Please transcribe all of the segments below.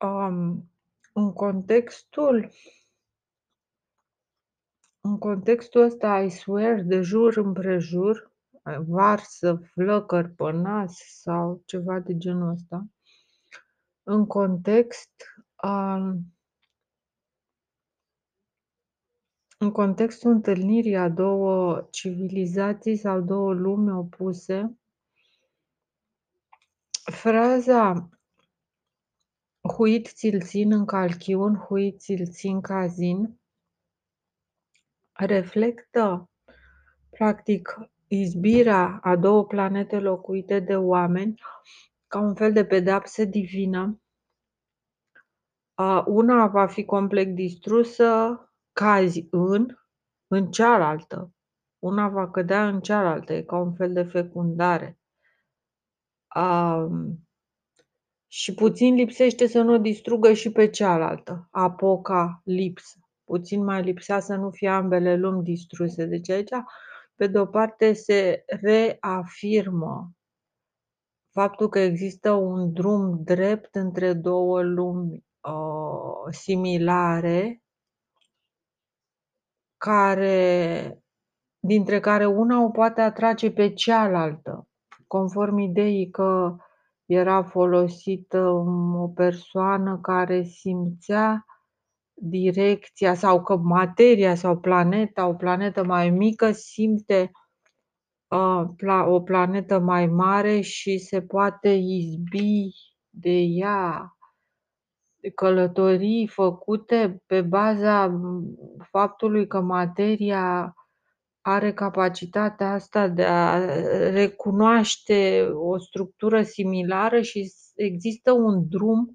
Um, în contextul în contextul ăsta, I swear, de jur împrejur, varsă flăcări pe nas sau ceva de genul ăsta. În context, um în contextul întâlnirii a două civilizații sau două lumi opuse fraza "Huit ți-l țin în calchiun, huit ți-l țin cazin" reflectă practic izbirea a două planete locuite de oameni ca un fel de pedeapsă divină. A una va fi complet distrusă, cazi în în cealaltă. Una va cădea în cealaltă, e ca un fel de fecundare. Um, și puțin lipsește să nu o distrugă și pe cealaltă, apocalipsă. Puțin mai lipsea să nu fie ambele lumi distruse. Deci aici, pe de o parte, se reafirmă faptul că există un drum drept între două lumi uh, similare care dintre care una o poate atrage pe cealaltă, conform ideii că era folosită o persoană care simțea direcția sau că materia sau planeta, o planetă mai mică simte uh, o planetă mai mare și se poate izbi de ea. Călătorii făcute pe baza faptului că materia are capacitatea asta de a recunoaște o structură similară și există un drum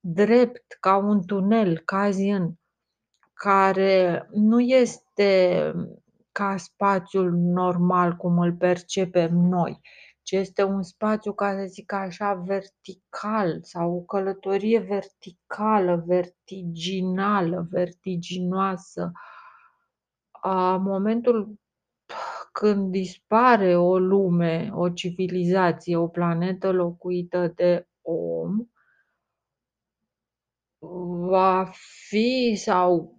drept, ca un tunel, Kazian, care nu este ca spațiul normal cum îl percepem noi, ci este un spațiu, ca să zic așa, vertical sau o călătorie verticală, vertiginală, vertiginoasă. A momentul când dispare o lume, o civilizație, o planetă locuită de om, va fi sau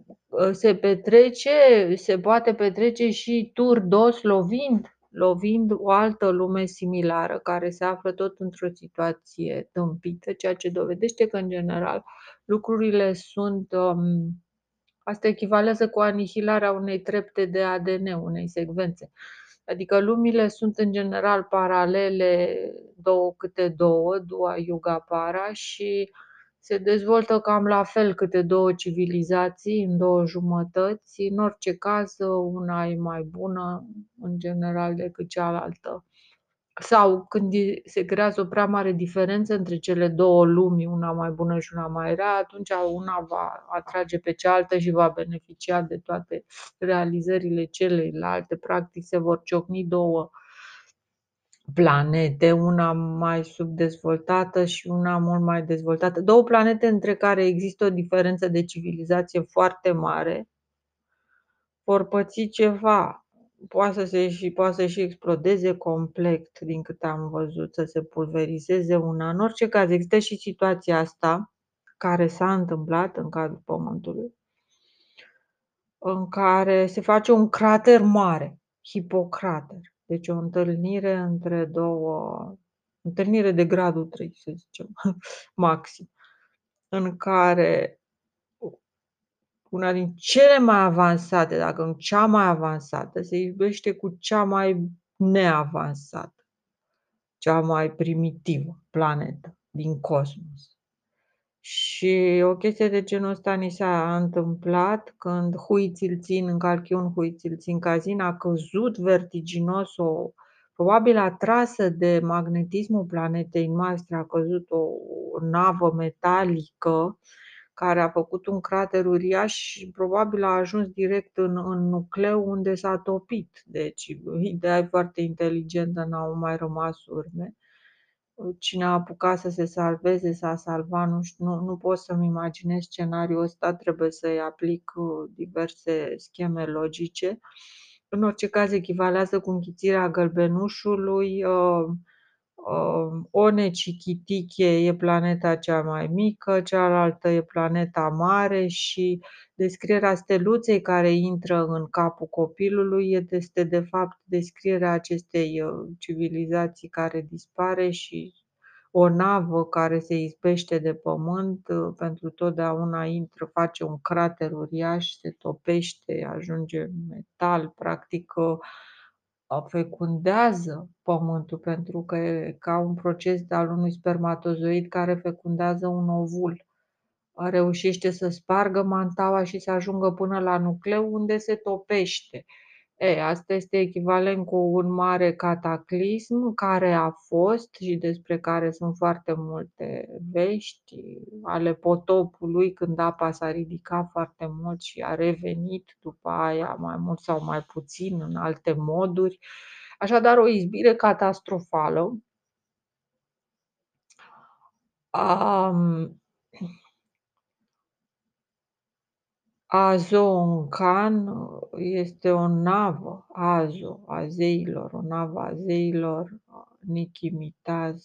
se petrece, se poate petrece și turdos lovind, lovind o altă lume similară care se află tot într-o situație tâmpită, ceea ce dovedește că, în general, lucrurile sunt um, asta echivalează cu anihilarea unei trepte de ADN, unei secvențe. Adică lumile sunt în general paralele, două câte două, dua yuga para și se dezvoltă cam la fel câte două civilizații în două jumătăți. În orice caz, una e mai bună în general decât cealaltă. Sau când se creează o prea mare diferență între cele două lumi, una mai bună și una mai rea, atunci una va atrage pe cealaltă și va beneficia de toate realizările celeilalte. Practic se vor ciocni două planete, una mai subdezvoltată și una mult mai dezvoltată. Două planete între care există o diferență de civilizație foarte mare, vor păți ceva. Poate să se și, poate să și explodeze complet, din câte am văzut, să se pulverizeze una. În orice caz, există și situația asta care s-a întâmplat în cadrul Pământului, în care se face un crater mare, hipocrater. Deci o întâlnire între două, întâlnire de gradul 3, să zicem, maxim, în care una din cele mai avansate, dacă nu cea mai avansată, se iubește cu cea mai neavansată, cea mai primitivă planetă din cosmos. Și o chestie de genul ăsta ni s-a întâmplat când hui ți-l țin în calchiun, hui ți-l țin cazin, a căzut vertiginos o, probabil atrasă de magnetismul planetei noastre, a căzut o, o navă metalică care a făcut un crater uriaș și probabil a ajuns direct în, în nucleu unde s-a topit. Deci, ideea e foarte inteligentă, n-au mai rămas urme cine a apucat să se salveze, s-a salvat, nu, știu, nu, nu pot să-mi imaginez scenariul ăsta, trebuie să-i aplic uh, diverse scheme logice. În orice caz, echivalează cu închițirea gălbenușului, uh, Uh, One-Chiquitiche e planeta cea mai mică, cealaltă e planeta mare și descrierea steluței care intră în capul copilului este de fapt descrierea acestei, uh, civilizații care dispare și o navă care se izbește de pământ, uh, pentru totdeauna intră, face un crater uriaș, se topește, ajunge în metal, practic, fecundează pământul, pentru că e ca un proces al unui spermatozoid care fecundează un ovul. Reușește să spargă mantaua și să ajungă până la nucleu unde se topește. E, asta este echivalent cu un mare cataclism care a fost și despre care sunt foarte multe vești ale potopului, când apa s-a ridicat foarte mult și a revenit după aia mai mult sau mai puțin în alte moduri. Așadar, o izbire catastrofală. Um, Azo-Khan este o navă, Azo, a zeilor, o navă a zeilor, Nicki Minaj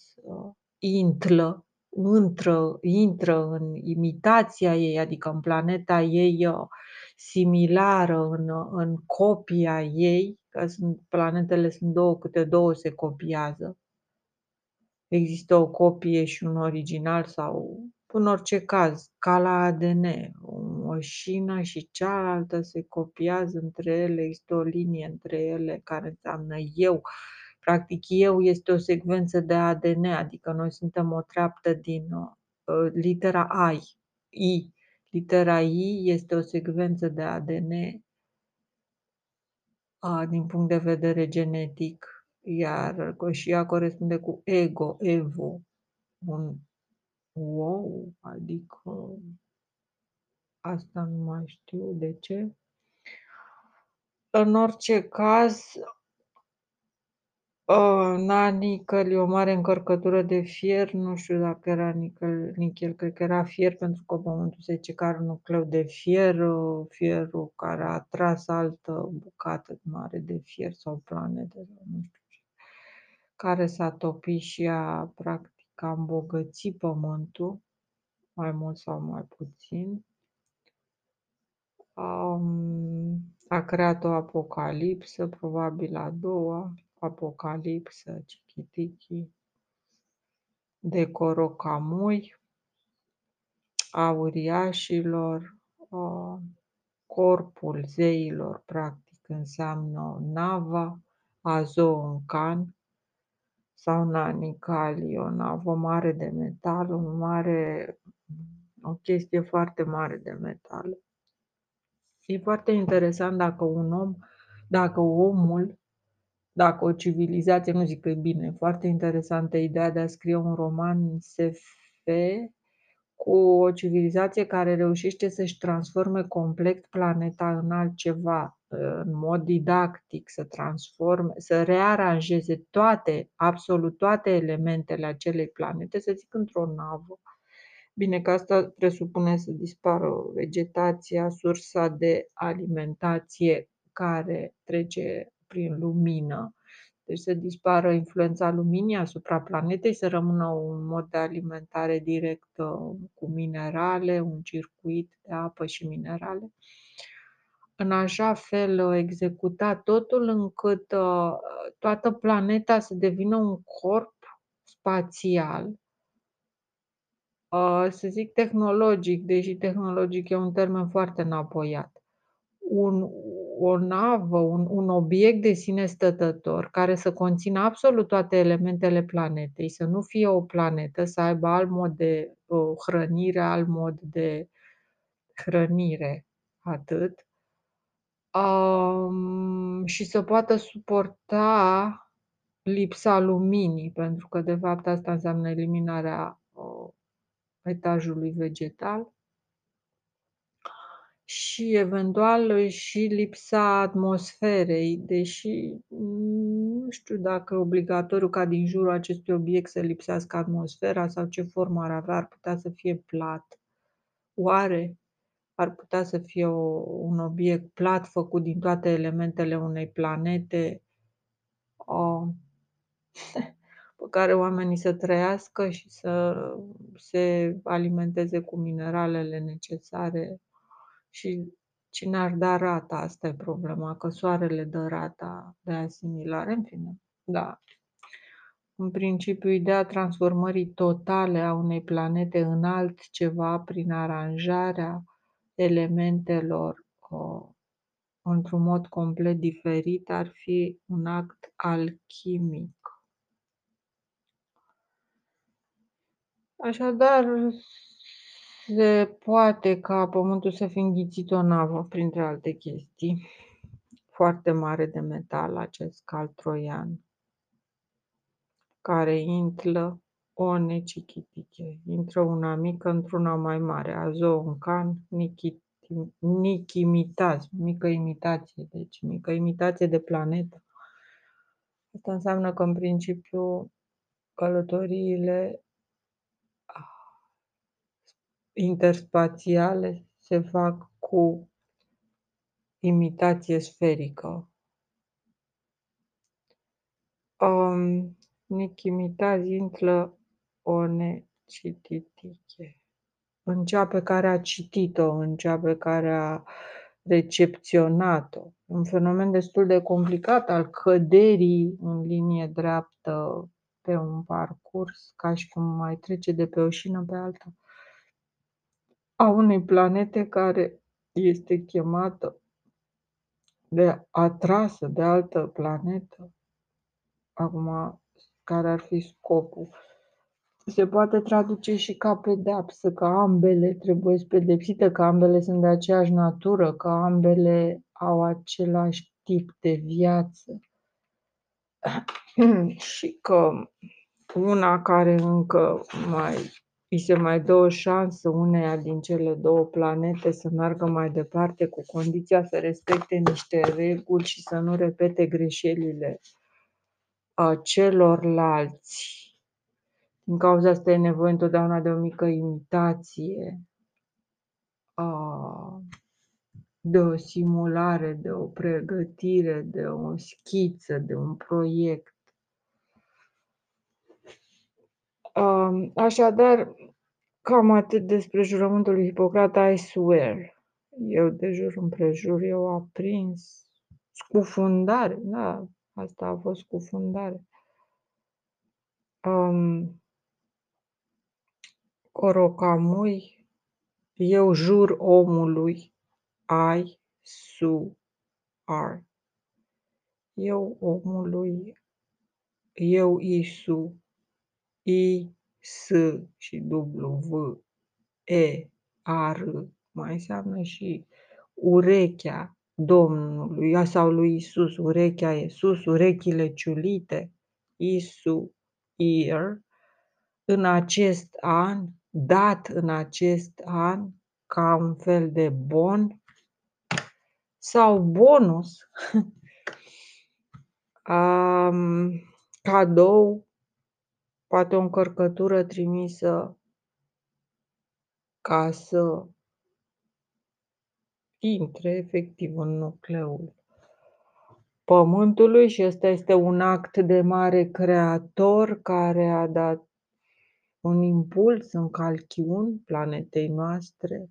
intră, intră, intră în imitația ei, adică în planeta ei similară, în, în copia ei, că sunt, planetele sunt două, câte două se copiază. Există o copie și un original sau în orice caz, ca la ADN, o șină și cealaltă se copiază între ele, există o linie între ele care înseamnă eu. Practic, eu este o secvență de ADN, adică noi suntem o treaptă din uh, litera I. I. Litera I este o secvență de ADN uh, din punct de vedere genetic, iar și ea corespunde cu ego, evo, un Wow! Adică asta nu mai știu de ce. În orice caz, ă, Nanickel e o mare încărcătură de fier, nu știu dacă era nichel, nichel cred că era fier pentru că Pământul se zice că are un nucleu de fier, ă, fierul care a tras altă bucată mare de fier sau planetă sau nu știu ce, care s-a topit și a practic a îmbogățit Pământul mai mult sau mai puțin. A creat o apocalipsă, probabil a doua apocalipsă, Chichitichi, de Corocamui, a uriașilor, corpul zeilor, practic, înseamnă nava, Azooncan sau Nanicali, o navă mare de metal, un mare o chestie foarte mare de metal. E foarte interesant dacă un om, dacă omul, dacă o civilizație, nu zic că e bine, foarte interesantă ideea de a scrie un roman SF cu o civilizație care reușește să-și transforme complet planeta în altceva, în mod didactic, să transforme, să rearanjeze toate, absolut toate elementele acelei planete, să zic într-o navă, Bine că asta presupune să dispară vegetația, sursa de alimentație care trece prin lumină. Deci să dispară influența luminii asupra planetei, să rămână un mod de alimentare direct cu minerale, un circuit de apă și minerale. În așa fel executa totul încât toată planeta să devină un corp spațial să zic tehnologic, deși tehnologic e un termen foarte înapoiat. Un, o navă, un, un obiect de sine stătător care să conțină absolut toate elementele planetei, să nu fie o planetă, să aibă alt mod de uh, hrănire, alt mod de hrănire, atât, um, și să poată suporta lipsa luminii, pentru că de fapt asta înseamnă eliminarea uh, etajului vegetal și eventual și lipsa atmosferei, deși nu știu dacă e obligatoriu ca din jurul acestui obiect să lipsească atmosfera sau ce formă ar avea, ar putea să fie plat. Oare ar putea să fie o, un obiect plat făcut din toate elementele unei planete? O, pe care oamenii să trăiască și să se alimenteze cu mineralele necesare și cine ar da rata, asta e problema, că soarele dă rata de asimilare, în fine, da. În principiu, ideea transformării totale a unei planete în altceva prin aranjarea elementelor uh, într-un mod complet diferit ar fi un act alchimic. Așadar, se poate ca Pământul să fi înghițit o navă, printre alte chestii, foarte mare de metal, acest cal troian, care intră o necichitiche. Intră una mică într-una mai mare, azo un can, nichit, nichimitați, mică imitație, deci mică imitație de planetă. Asta înseamnă că, în principiu, călătoriile interspațiale se fac cu imitație sferică. Um, Nichimita intră o necititiche. În cea pe care a citit-o, în cea pe care a recepționat-o. Un fenomen destul de complicat al căderii în linie dreaptă pe un parcurs, ca și cum mai trece de pe o șină pe alta a unei planete care este chemată de atrasă de altă planetă, acum care ar fi scopul, se poate traduce și ca pedeapsă, că ambele trebuie pedepsite, că ambele sunt de aceeași natură, că ambele au același tip de viață. Și că una care încă mai îi se mai dă o șansă uneia din cele două planete să meargă mai departe cu condiția să respecte niște reguli și să nu repete greșelile celorlalți. Din cauza asta e nevoie întotdeauna de o mică imitație, de o simulare, de o pregătire, de o schiță, de un proiect. Așadar, cam atât despre jurământul lui Hipocrata, I swear. Eu de jur împrejur, eu aprins. Scufundare, da, asta a fost scufundare. Um, Corocamui, eu jur omului, I su ar. Eu omului, eu Isu, I, S și W, E, R, mai înseamnă și urechea Domnului sau lui Isus, urechea e sus, urechile ciulite, Isu, ear, în acest an, dat în acest an, ca un fel de bon sau bonus, um, cadou poate o încărcătură trimisă ca să intre efectiv în nucleul Pământului și ăsta este un act de mare creator care a dat un impuls în calchiuni planetei noastre.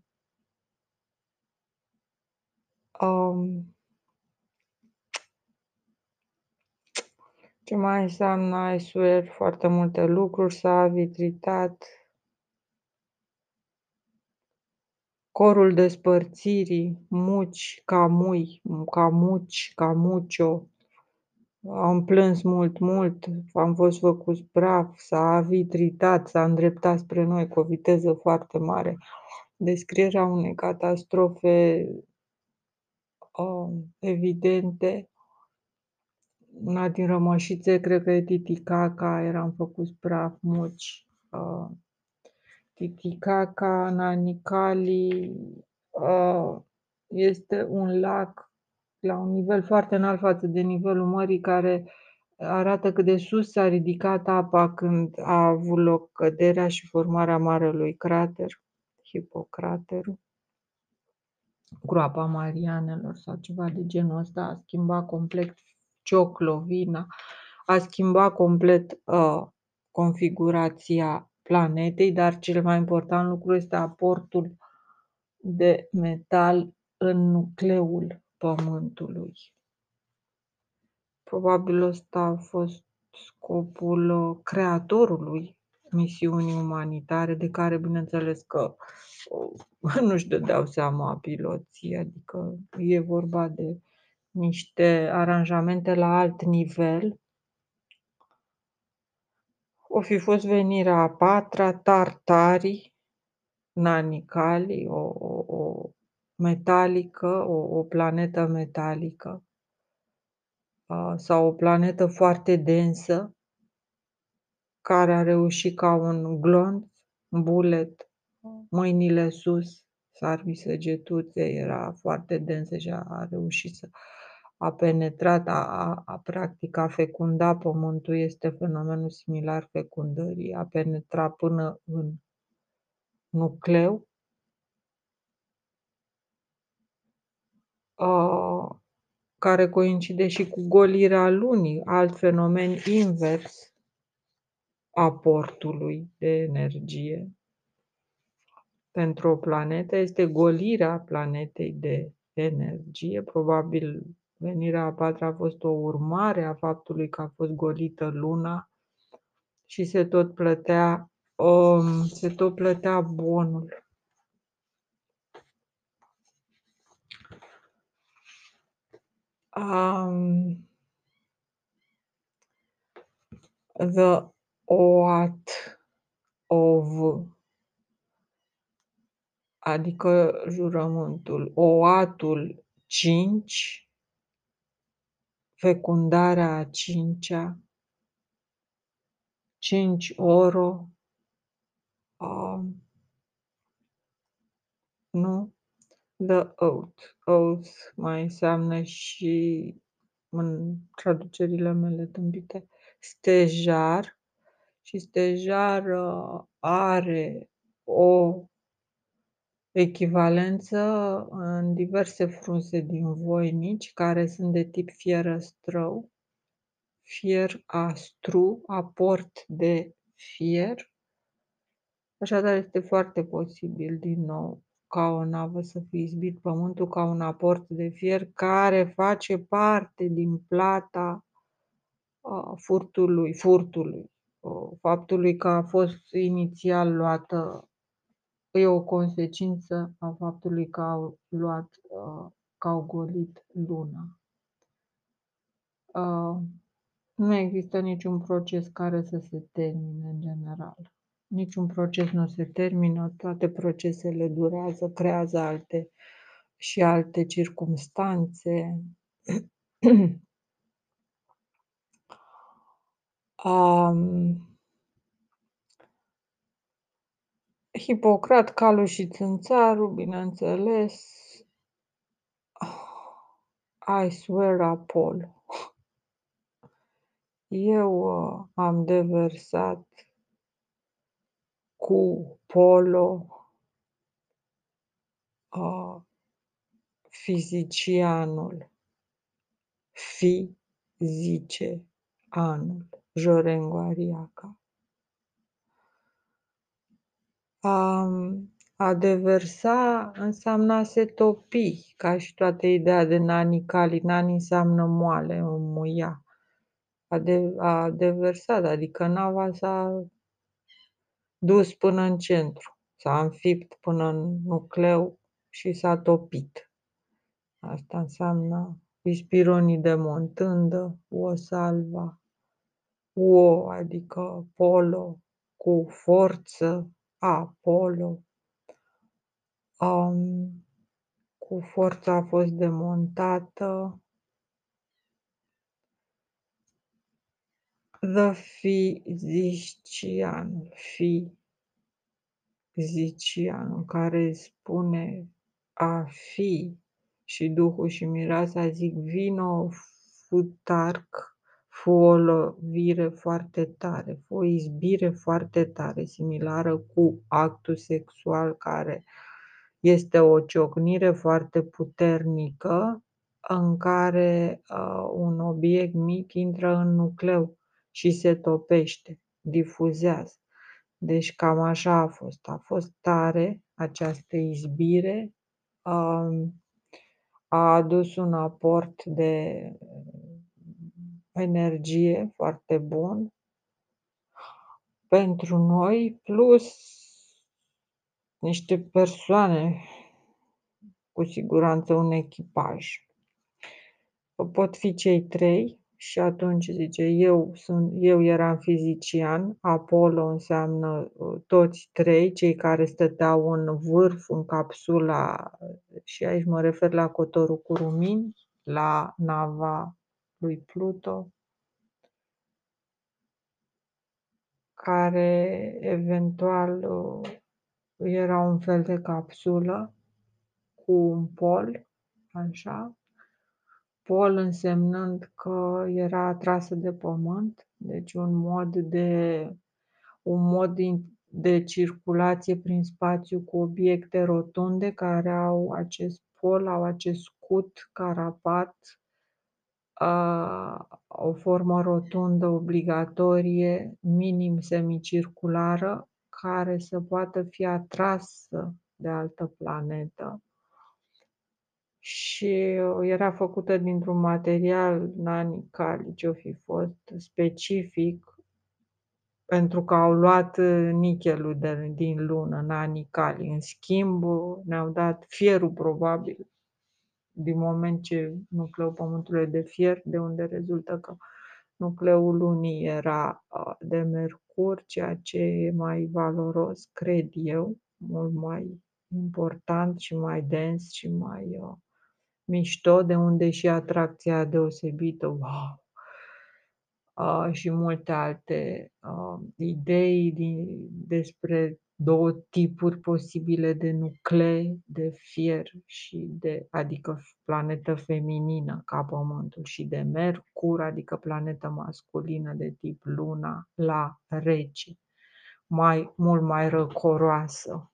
Um, Ce mai înseamnă I swear foarte multe lucruri, s-a vitritat corul despărțirii, muci, camui, camuci, camucio, am plâns mult, mult, am fost făcut praf, s-a vitritat, s-a îndreptat spre noi cu o viteză foarte mare. Descrierea unei catastrofe uh, evidente una din rămășițe, cred că e Titicaca, eram făcut praf, muci. Uh, Titicaca, Nanicali, uh, este un lac la un nivel foarte înalt față de nivelul mării, care arată cât de sus s-a ridicat apa când a avut loc căderea și formarea marelui crater, hipocraterul groapa Marianelor sau ceva de genul ăsta, a schimbat complet Cioclovina, a schimbat complet uh, configurația planetei, dar cel mai important lucru este aportul de metal în nucleul Pământului. Probabil ăsta a fost scopul uh, creatorului misiunii umanitare, de care bineînțeles că uh, nu-și dădeau seama piloții, adică e vorba de niște aranjamente la alt nivel. O fi fost venirea a patra, tartarii, nanicali, o, o, o metalică, o, o planetă metalică sau o planetă foarte densă, care a reușit ca un glonț, un bulet, mâinile sus, s-ar săgetuțe, era foarte densă și a reușit să a penetrat, a, a, a practic a fecunda pământul, este fenomenul similar fecundării, a penetrat până în nucleu. Uh, care coincide și cu golirea lunii, alt fenomen invers aportului de energie pentru o planetă este golirea planetei de energie. Probabil venirea a patra a fost o urmare a faptului că a fost golită luna și se tot plătea, um, se tot plătea bonul. Um, the oat of adică jurământul, oatul 5, fecundarea a cincea, 5 oro, um, nu? The Oath. Oath mai înseamnă și în traducerile mele tâmpite stejar și stejar uh, are o echivalență în diverse frunze din voinici care sunt de tip fierăstrău, fier astru, aport de fier. Așadar este foarte posibil din nou ca o navă să fie izbit pământul ca un aport de fier care face parte din plata furtului, furtului, faptului că a fost inițial luată, e o consecință a faptului că au luat, că au golit luna. Nu există niciun proces care să se termine în general. Niciun proces nu se termină, toate procesele durează, creează alte și alte circumstanțe. um, Hipocrat, Calu și Țânțaru, bineînțeles. I swear Apollo. Eu uh, am deversat cu polo uh, fizicianul, fi zice anul, Jorengo Ariaca. Um, a deversa înseamnă a se topi, ca și toată ideea de nani cali. Nani înseamnă moale, muia. A, de, a deversat, adică nava s-a dus până în centru, s-a înfipt până în nucleu și s-a topit. Asta înseamnă ispironii de montândă, o salva, o, adică polo, cu forță, Apollo. Um, cu forța a fost demontată. The Fizician, fi zicianul, care spune a fi și Duhul și Mireasa zic vino futarc, fu o lovire foarte tare, fu o izbire foarte tare, similară cu actul sexual care este o ciocnire foarte puternică în care uh, un obiect mic intră în nucleu și se topește. difuzează. Deci cam așa a fost. A fost tare această izbire, um, a adus un aport de energie foarte bun pentru noi, plus niște persoane, cu siguranță un echipaj. Pot fi cei trei și atunci zice, eu sunt eu eram fizician, Apollo înseamnă, uh, toți trei cei care stăteau în vârf, în capsula și aici mă refer la cotorul cu rumini, la nava lui Pluto care eventual, uh, era un fel de capsulă cu un pol, așa, pol însemnând că era atrasă de pământ, deci un mod de un mod de circulație prin spațiu cu obiecte rotunde care au acest pol, au acest scut, carapat, o formă rotundă obligatorie, minim semicirculară, care să poată fi atrasă de altă planetă și era făcută dintr-un material nanicali, ce-o fi fost, specific, pentru că au luat nichelul de, din lună, nanicali. În schimb, ne-au dat fierul probabil, din moment ce nucleul Pământului e de fier, de unde rezultă că nucleul lunii era de mercur, ceea ce e mai valoros, cred eu, mult mai important și mai dens și mai mișto, de unde și atracția deosebită, wow! Uh, și multe alte uh, idei din, despre două tipuri posibile de nuclee, de fier și de, adică planetă feminină ca Pământul și de Mercur, adică planetă masculină de tip Luna, la rece, mai, mult mai răcoroasă.